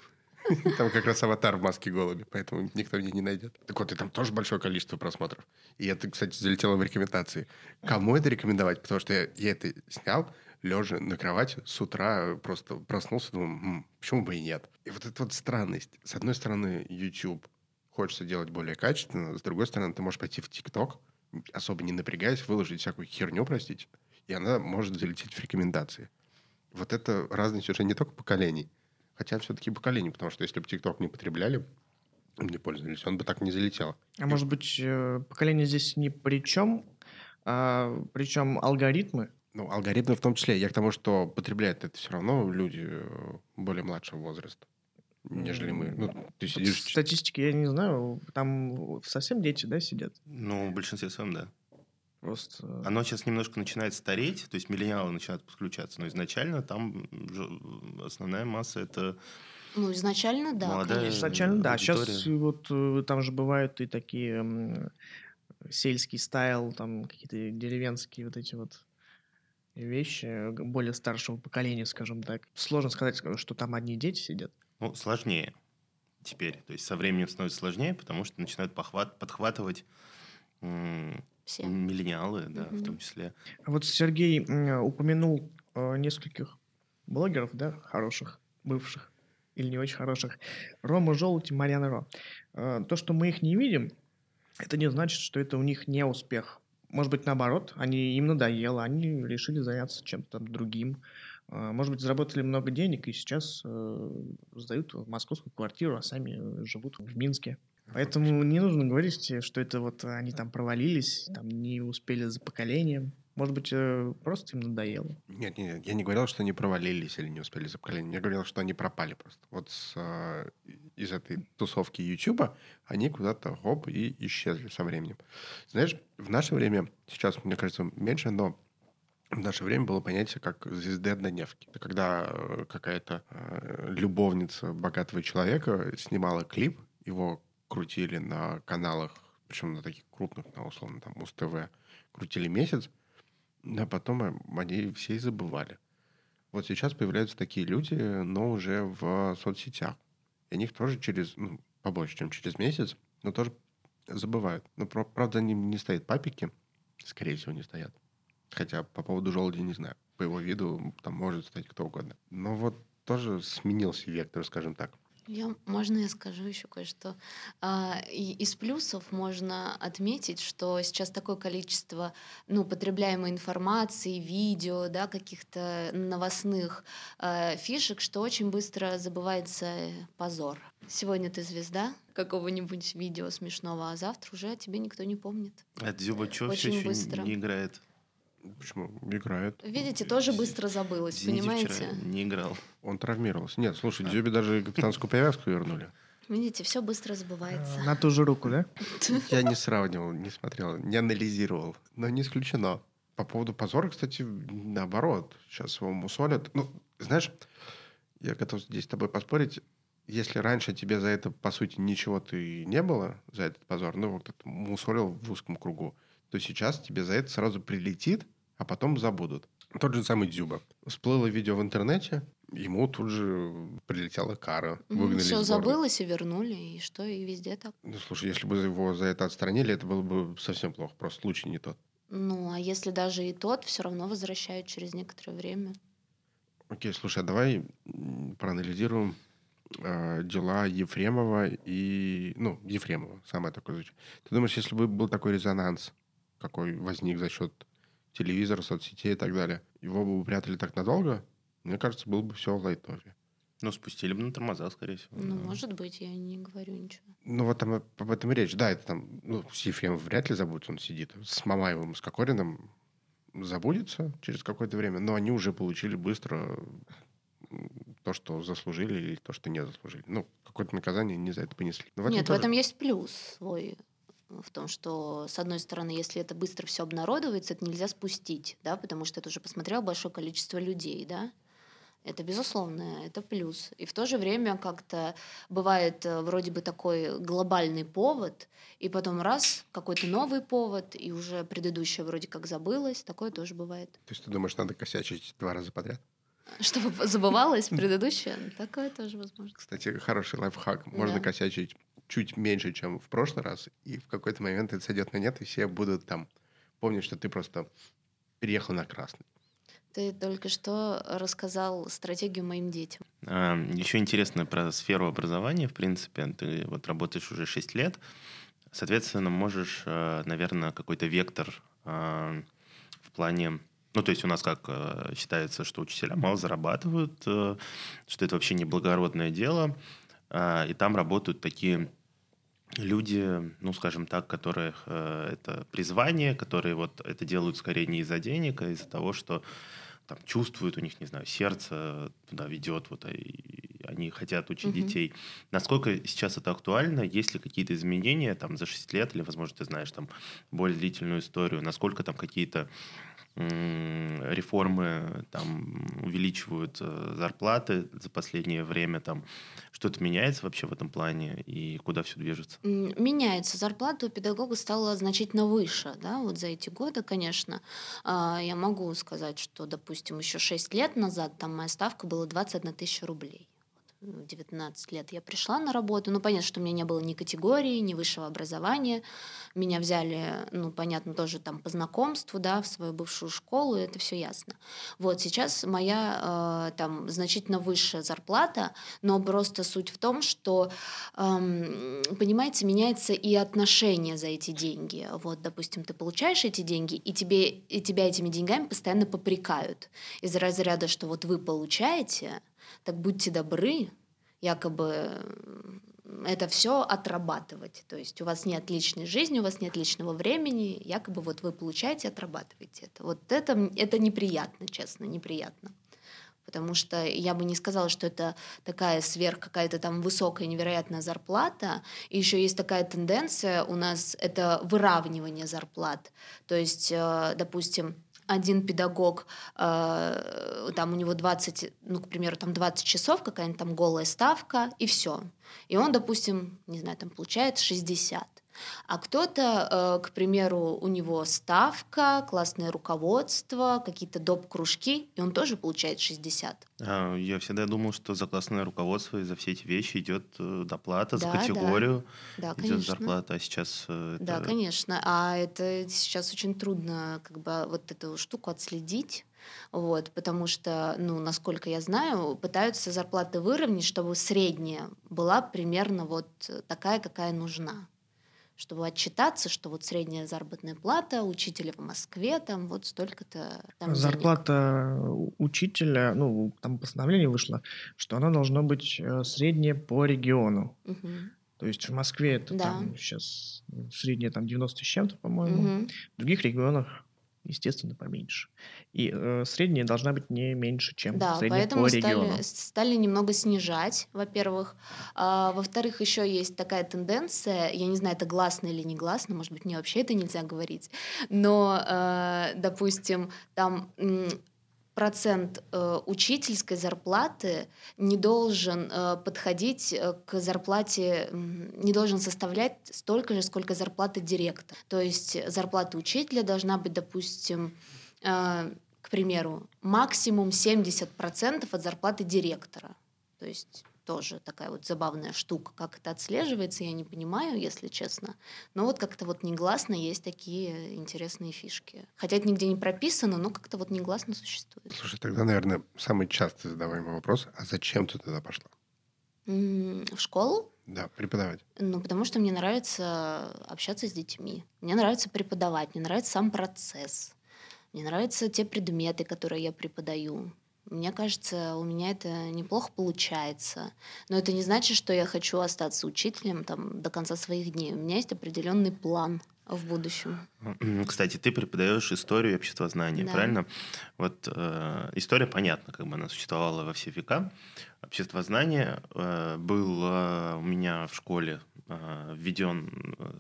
там как раз аватар в маске голуби, поэтому никто меня не найдет. Так вот, и там тоже большое количество просмотров. И это, кстати, залетело в рекомендации. Кому это рекомендовать? Потому что я, я это снял, лежа на кровати, с утра просто проснулся, думаю, «М, почему бы и нет? И вот эта вот странность. С одной стороны, YouTube хочется делать более качественно, с другой стороны, ты можешь пойти в ТикТок, особо не напрягаясь, выложить всякую херню, простите, и она может залететь в рекомендации. Вот это разность уже не только поколений, хотя все-таки поколений, потому что если бы ТикТок не потребляли, не пользовались, он бы так не залетел. А может быть, э, поколение здесь ни при чем, а причем алгоритмы. Ну, алгоритмы в том числе. Я к тому, что потребляют это все равно люди э, более младшего возраста, нежели мы. Ну, ты сидишь... Статистики я не знаю, там совсем дети, да, сидят? Ну, в большинстве своем, да. Просто... э, Оно сейчас немножко начинает стареть, то есть миллениалы начинают подключаться, но изначально там основная масса это Ну, изначально, да, Молодая конечно. Изначально, да. Сейчас аудитория. вот э, там же бывают и такие сельский стайл, там какие-то деревенские вот эти вот вещи э, более старшего поколения, скажем так. Сложно сказать, sk- что там одни дети сидят. ну, сложнее теперь. То есть со временем становится сложнее, потому что начинают похват, подхватывать м, Все. миллениалы, да, в Мгм. том числе. А Вот Сергей упомянул э, нескольких блогеров, да, хороших, бывших или не очень хороших. Рома Желудь и Марьяна Ро. Э, То, что мы их не видим, это не значит, что это у них не успех. Может быть, наоборот, они им надоело, они решили заняться чем-то другим. Э, Может быть, заработали много денег и сейчас э, сдают московскую квартиру, а сами живут в Минске. Поэтому не нужно говорить, что это вот они там провалились, там не успели за поколением. Может быть, э, просто им надоело. Нет, нет, я не говорил, что они провалились или не успели за поколение. Я говорил, что они пропали просто. Вот с, э, из этой тусовки Ютуба они куда-то хоп и исчезли со временем. Знаешь, в наше время, сейчас, мне кажется, меньше, но в наше время было понятие как звезды однодневки. Это когда э, какая-то э, любовница богатого человека снимала клип, его крутили на каналах, причем на таких крупных, на условно, там, УС-ТВ, крутили месяц, а потом они все и забывали. Вот сейчас появляются такие люди, но уже в соцсетях. И них тоже через, ну, побольше, чем через месяц, но тоже забывают. Но, правда, они не стоят папики, скорее всего, не стоят. Хотя по поводу желуди не знаю. По его виду там может стать кто угодно. Но вот тоже сменился вектор, скажем так. Я, можно я скажу еще кое-что? А, из плюсов можно отметить, что сейчас такое количество ну, потребляемой информации, видео, да, каких-то новостных а, фишек, что очень быстро забывается позор. Сегодня ты звезда какого-нибудь видео смешного, а завтра уже о тебе никто не помнит. А Дзюба что все еще быстро. не играет? Почему? Играет. Видите, тоже быстро забылось, Зенит понимаете? Вчера не играл. Он травмировался. Нет, слушай, Дзюбе даже капитанскую повязку вернули. Видите, все быстро забывается. На ту же руку, да? Я не сравнивал, не смотрел, не анализировал. Но не исключено. По поводу позора, кстати, наоборот. Сейчас его мусолят. Ну, знаешь, я готов здесь с тобой поспорить. Если раньше тебе за это, по сути, ничего ты не было, за этот позор, ну, вот это мусолил в узком кругу, то сейчас тебе за это сразу прилетит, а потом забудут. Тот же самый Дзюба. Всплыло видео в интернете, ему тут же прилетела кара. Выгнали Все забылось и вернули, и что, и везде так. Ну, слушай, если бы его за это отстранили, это было бы совсем плохо. Просто случай не тот. Ну, а если даже и тот, все равно возвращают через некоторое время. Окей, слушай, а давай проанализируем э, дела Ефремова и... Ну, Ефремова, самое такое звучит. Ты думаешь, если бы был такой резонанс, какой возник за счет телевизора, соцсетей и так далее, его бы упрятали так надолго, мне кажется, было бы все в лайтове. Ну, спустили бы на тормоза, скорее всего. Ну, да. может быть, я не говорю ничего. Ну, вот там об этом и речь. Да, это там, ну, с Ефремов вряд ли забудется, он сидит. С Мамаевым, с Кокориным забудется через какое-то время, но они уже получили быстро то, что заслужили, или то, что не заслужили. Ну, какое-то наказание не за это понесли. в Нет, тоже... в этом есть плюс свой в том, что, с одной стороны, если это быстро все обнародуется, это нельзя спустить, да, потому что это уже посмотрело большое количество людей, да. Это безусловно, это плюс. И в то же время как-то бывает э, вроде бы такой глобальный повод, и потом раз, какой-то новый повод, и уже предыдущее вроде как забылось, такое тоже бывает. То есть ты думаешь, надо косячить два раза подряд? Чтобы забывалось предыдущее? Такое тоже возможно. Кстати, хороший лайфхак. Можно косячить чуть меньше, чем в прошлый раз, и в какой-то момент это сойдет на нет, и все будут там помнить, что ты просто переехал на красный. Ты только что рассказал стратегию моим детям. А, еще интересно про сферу образования, в принципе. Ты вот работаешь уже 6 лет, соответственно, можешь, э, наверное, какой-то вектор а, в плане ну, то есть у нас как э, считается, что учителя мало зарабатывают, что это вообще не благородное дело, а, и там работают такие люди, ну, скажем так, которые э, это призвание, которые вот это делают скорее не из-за денег, а из-за того, что там чувствуют, у них, не знаю, сердце туда ведет, вот, и они хотят учить угу. детей. Насколько сейчас это актуально? Есть ли какие-то изменения там за 6 лет, или, возможно, ты знаешь там более длительную историю? Насколько там какие-то реформы там увеличивают э, зарплаты за последнее время, там что-то меняется вообще в этом плане и куда все движется? Меняется. Зарплата у педагога стала значительно выше, да, вот за эти годы, конечно. А, я могу сказать, что, допустим, еще 6 лет назад там моя ставка была 21 тысяча рублей. 19 лет я пришла на работу. Ну, понятно, что у меня не было ни категории, ни высшего образования. Меня взяли, ну, понятно, тоже там по знакомству, да, в свою бывшую школу, это все ясно. Вот сейчас моя э, там значительно высшая зарплата, но просто суть в том, что, э, понимаете, меняется и отношение за эти деньги. Вот, допустим, ты получаешь эти деньги, и, тебе, и тебя этими деньгами постоянно попрекают. Из разряда, что вот вы получаете, так будьте добры, якобы это все отрабатывать. То есть у вас нет личной жизни, у вас нет личного времени, якобы вот вы получаете, отрабатываете это. Вот это, это неприятно, честно, неприятно. Потому что я бы не сказала, что это такая сверх какая-то там высокая невероятная зарплата. И еще есть такая тенденция у нас, это выравнивание зарплат. То есть, э, допустим, один педагог, э, там у него 20, ну, к примеру, там 20 часов, какая-нибудь там голая ставка, и все. И он, допустим, не знаю, там получает 60. А кто-то, э, к примеру, у него ставка, классное руководство, какие-то доп-кружки, и он тоже получает 60. А, я всегда думал, что за классное руководство и за все эти вещи идет э, доплата, да, за категорию да. Да, идет зарплата, а сейчас... Э, это... Да, конечно. А это сейчас очень трудно как бы вот эту штуку отследить. Вот, потому что, ну, насколько я знаю, пытаются зарплаты выровнять, чтобы средняя была примерно вот такая, какая нужна чтобы отчитаться, что вот средняя заработная плата учителя в Москве там вот столько-то. Там Зарплата денег. учителя, ну там постановление вышло, что она должна быть э, средняя по региону. Угу. То есть в Москве это да. там сейчас средняя там 90 с чем-то, по-моему. Угу. В других регионах естественно, поменьше. И э, средняя должна быть не меньше, чем да, средняя поэтому по региону. Стали, стали немного снижать, во-первых. А, во-вторых, еще есть такая тенденция, я не знаю, это гласно или не гласно, может быть, мне вообще это нельзя говорить, но, э, допустим, там процент э, учительской зарплаты не должен э, подходить э, к зарплате, не должен составлять столько же, сколько зарплаты директора. То есть зарплата учителя должна быть, допустим, э, к примеру, максимум 70% от зарплаты директора. То есть тоже такая вот забавная штука. Как это отслеживается, я не понимаю, если честно. Но вот как-то вот негласно есть такие интересные фишки. Хотя это нигде не прописано, но как-то вот негласно существует. Слушай, тогда, наверное, самый часто задаваемый вопрос, а зачем ты туда пошла? В школу? Да, преподавать. Ну, потому что мне нравится общаться с детьми. Мне нравится преподавать, мне нравится сам процесс. Мне нравятся те предметы, которые я преподаю. Мне кажется, у меня это неплохо получается. Но это не значит, что я хочу остаться учителем там, до конца своих дней. У меня есть определенный план в будущем. Кстати, ты преподаешь историю и обществознание, да. правильно? Вот э, история понятна, как бы она существовала во все века. Обществознание э, было у меня в школе э, введен э,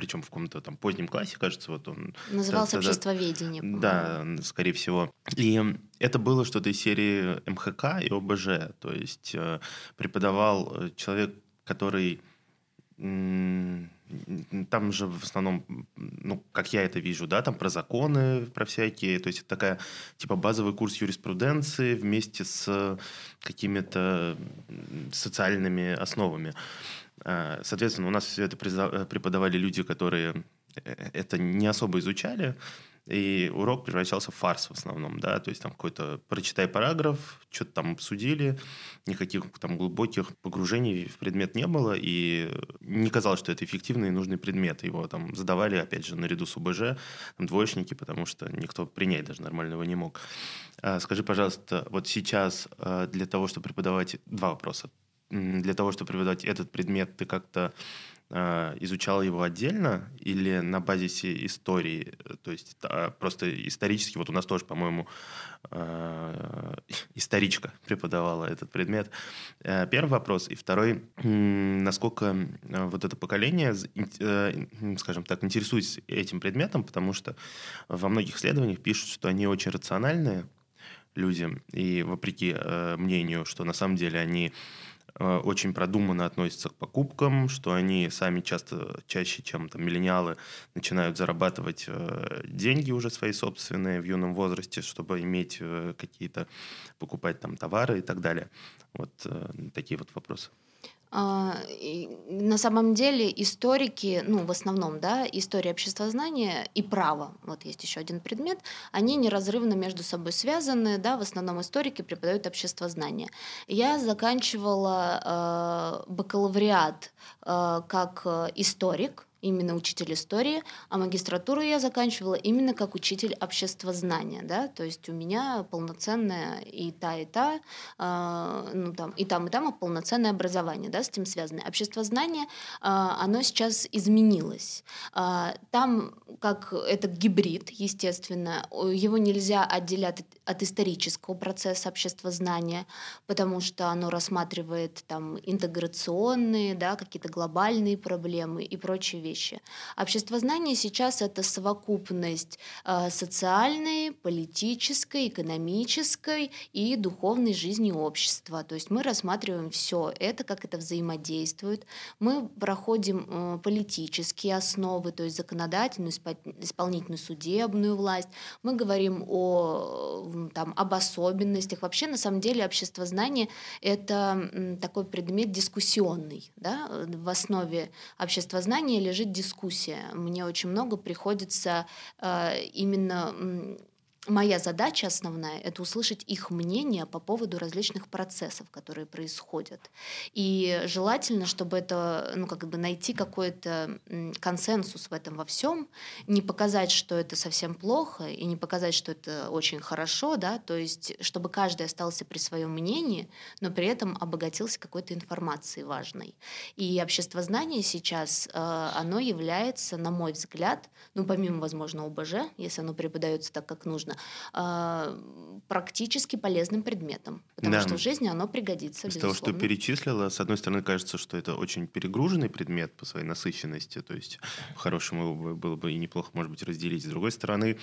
причем в каком-то там позднем классе, кажется, вот он... Назывался тогда, обществоведение. Да, скорее всего. И это было что-то из серии МХК и ОБЖ, то есть э, преподавал э, человек, который там же в основном, ну, как я это вижу, да, там про законы, про всякие, то есть это такая, типа, базовый курс юриспруденции вместе с какими-то социальными основами. Э, соответственно, у нас все это э, преподавали люди, которые э, это не особо изучали, и урок превращался в фарс в основном, да, то есть там какой-то прочитай параграф, что-то там обсудили, никаких там глубоких погружений в предмет не было, и не казалось, что это эффективный и нужный предмет. Его там задавали, опять же, наряду с УБЖ, там, двоечники, потому что никто принять даже нормального не мог. А, скажи, пожалуйста, вот сейчас для того, чтобы преподавать... Два вопроса для того, чтобы преподавать этот предмет, ты как-то э, изучал его отдельно или на базисе истории? То есть э, просто исторически, вот у нас тоже, по-моему, э, историчка преподавала этот предмет. Э, первый вопрос. И второй, насколько вот это поколение, э, скажем так, интересуется этим предметом, потому что во многих исследованиях пишут, что они очень рациональные люди, и вопреки э, мнению, что на самом деле они очень продуманно относятся к покупкам, что они сами часто, чаще, чем там, миллениалы, начинают зарабатывать э, деньги уже свои собственные в юном возрасте, чтобы иметь э, какие-то, покупать там товары и так далее. Вот такие вот вопросы. А, на самом деле историки, ну, в основном, да, история обществознания и право, вот есть еще один предмет, они неразрывно между собой связаны, да, в основном историки преподают обществознание. Я заканчивала э, бакалавриат э, как историк, именно учитель истории, а магистратуру я заканчивала именно как учитель обществознания, да, то есть у меня полноценная и та, и та, э, ну там, и там, и там полноценное образование, да, с этим связано. Обществознание, э, оно сейчас изменилось. Э, там, как это гибрид, естественно, его нельзя отделять от исторического процесса обществознания, потому что оно рассматривает там интеграционные, да, какие-то глобальные проблемы и прочие вещи. Обществознание сейчас это совокупность э, социальной, политической, экономической и духовной жизни общества. То есть мы рассматриваем все это, как это взаимодействует. Мы проходим э, политические основы, то есть законодательную, исполнительную, судебную власть. Мы говорим о там, об особенностях. Вообще, на самом деле, общество знания — это такой предмет дискуссионный. Да? В основе общества знания лежит дискуссия. Мне очень много приходится э, именно моя задача основная — это услышать их мнение по поводу различных процессов, которые происходят. И желательно, чтобы это, ну, как бы найти какой-то консенсус в этом во всем, не показать, что это совсем плохо, и не показать, что это очень хорошо, да, то есть, чтобы каждый остался при своем мнении, но при этом обогатился какой-то информацией важной. И общество знания сейчас, э, оно является, на мой взгляд, ну, помимо, возможно, ОБЖ, если оно преподается так, как нужно, э, практически полезным предметом, потому Да. что в жизни оно пригодится, Из того, что безусловно. перечислила, с одной стороны, кажется, что это очень перегруженный предмет по своей насыщенности, то есть по-хорошему было бы и неплохо, может быть, разделить. С другой стороны,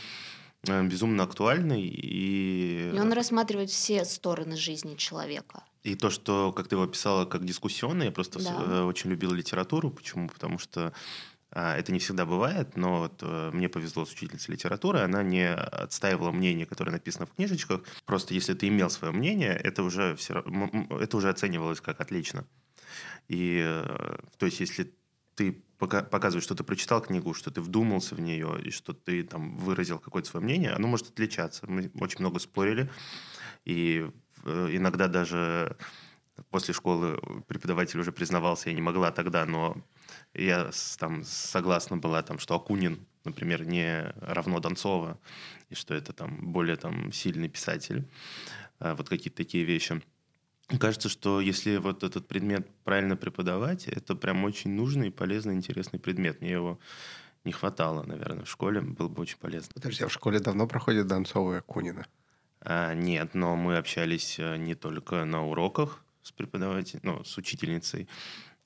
э, безумно актуальный, и, И он рассматривает все стороны жизни человека. и то, что, как ты его описала, как дискуссионный, я просто Да. э, очень любил литературу. Почему? Потому что а, это не всегда бывает, но вот э, мне повезло с учительницей литературы, она не отстаивала мнение, которое написано в книжечках. Просто если ты имел свое мнение, это уже, все, это уже оценивалось как отлично. И, э, то есть, если ты пока- показываешь, что ты прочитал книгу, что ты вдумался в нее, и что ты там выразил какое-то свое мнение, оно может отличаться. Мы очень много спорили, и э, иногда даже после школы преподаватель уже признавался, я не могла тогда, но я там согласна была, там, что Акунин, например, не равно Донцова, и что это там более там сильный писатель. А, Вот какие-то такие вещи. Кажется, что если вот этот предмет правильно преподавать, это прям очень нужный, полезный, интересный предмет. Мне его не хватало, наверное, в школе. Было бы очень полезно. Подожди, а в школе давно проходит Донцова и Акунина? А, нет, но мы общались э, не только на уроках с преподавателем, ну, с учительницей.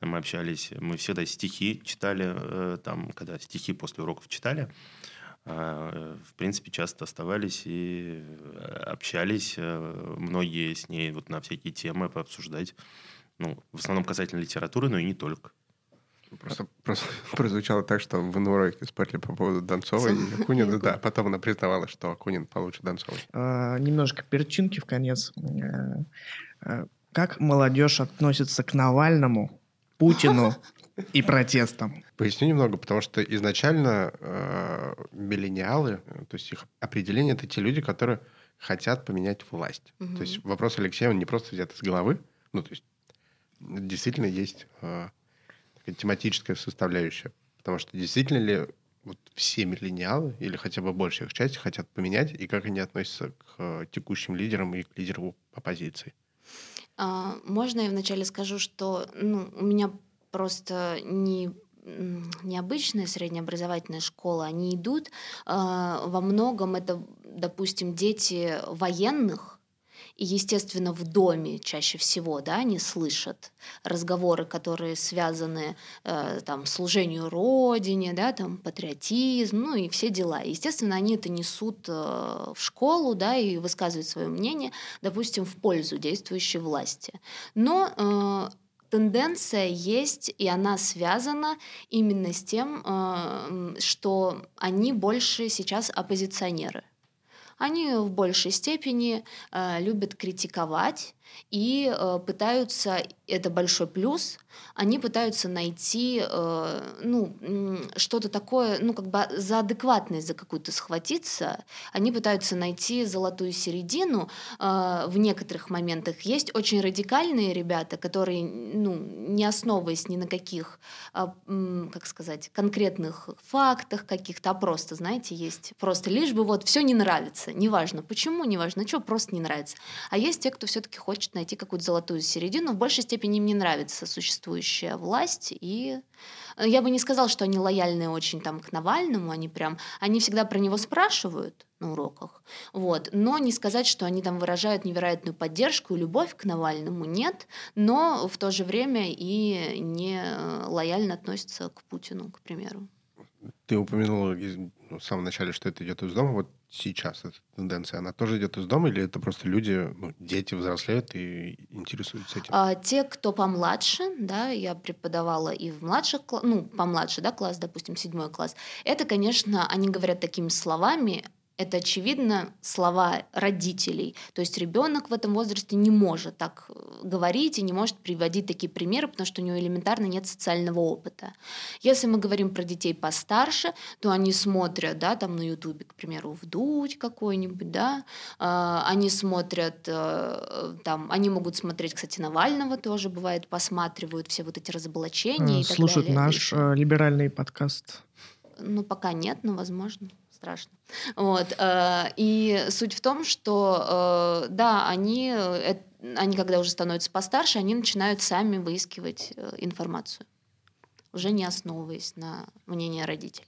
Мы общались, мы всегда стихи читали, э, там, когда стихи после уроков читали, э, в принципе, часто оставались и э, общались, многие с ней вот на всякие темы пообсуждать. Ну, в основном касательно литературы, но и не только. Просто, просто прозвучало так, что вы на уроке спорили по поводу Донцова и Акунина. Да, потом она признавалась, что Акунин получше Донцова. Немножко перчинки в конец. Как молодежь относится к Навальному, Путину и протестам? Поясню немного, потому что изначально э, миллениалы, то есть их определение, это те люди, которые хотят поменять власть. Мгм. То есть вопрос Алексея, он не просто взят из головы, ну, то есть действительно есть э, такая тематическая составляющая. Потому что действительно ли вот все миллениалы, или хотя бы большая их часть, хотят поменять, и как они относятся к э, текущим лидерам и к лидеру оппозиции? А, Можно я вначале скажу, что ну, у меня просто не необычная среднеобразовательная школа, они идут, а, во многом это, допустим, дети военных, и, естественно, в доме чаще всего да, они слышат разговоры, которые связаны э, там, служению Родине, да, там, патриотизм, ну и все дела. Естественно, они это несут э, в школу да, и высказывают свое мнение, допустим, в пользу действующей власти. Но э, тенденция есть, и она связана именно с тем, э, что они больше сейчас оппозиционеры. Они в большей степени э, любят критиковать, и э, пытаются, это большой плюс, они пытаются найти э, ну, что-то такое, ну, как бы за адекватность за какую-то схватиться, они пытаются найти золотую середину э, в некоторых моментах. Есть очень радикальные ребята, которые, ну, не основываясь ни на каких, э, как сказать, конкретных фактах каких-то, а просто, знаете, есть просто лишь бы вот все не нравится, неважно почему, неважно что, просто не нравится. А есть те, кто все-таки хочет найти какую-то золотую середину, в большей степени им не нравится существующая власть, и э, я бы не сказала, что они лояльны очень там к Навальному, они прям, они всегда про него спрашивают на уроках, вот, но не сказать, что они там выражают невероятную поддержку и любовь к Навальному, нет, но в то же время и не э, лояльно относятся к Путину, к примеру. Ты упомянула ну, в самом начале, что это идет из дома. Вот сейчас эта тенденция, она тоже идет из дома, или это просто люди, ну, дети взрослеют и интересуются этим? А, те, кто помладше, да, я преподавала и в младших, ну, помладше, да, класс, допустим, седьмой класс, это, конечно, они говорят такими словами, это, очевидно, слова родителей. То есть ребенок в этом возрасте не может так э, говорить и не может приводить такие примеры, потому что у него элементарно нет социального опыта. Если мы говорим про детей постарше, то они смотрят, да, там на Ютубе, к примеру, вдуть какой-нибудь, да, а, они смотрят, э, там, они могут смотреть, кстати, Навального тоже бывает, посматривают все вот эти разоблачения. Слушают наш э, либеральный подкаст. Ну, пока нет, но возможно страшно. Вот. Э, и суть в том, что э, да, они, э, они, когда уже становятся постарше, они начинают сами выискивать информацию, уже не основываясь на мнении родителей.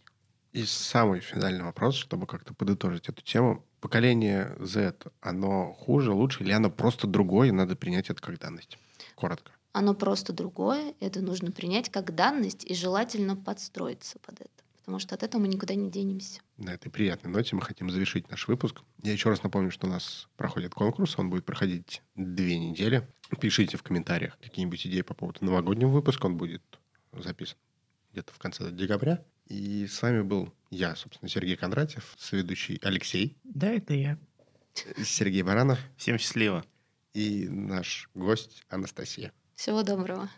И самый финальный вопрос, чтобы как-то подытожить эту тему. Поколение Z, оно хуже, лучше, или оно просто другое, и надо принять это как данность? Коротко. Оно просто другое, это нужно принять как данность и желательно подстроиться под это потому что от этого мы никуда не денемся. На этой приятной ноте мы хотим завершить наш выпуск. Я еще раз напомню, что у нас проходит конкурс, он будет проходить две недели. Пишите в комментариях какие-нибудь идеи по поводу новогоднего выпуска, он будет записан где-то в конце декабря. И с вами был я, собственно, Сергей Кондратьев, соведущий Алексей. Да, это я. Сергей Баранов. Всем счастливо. И наш гость Анастасия. Всего доброго.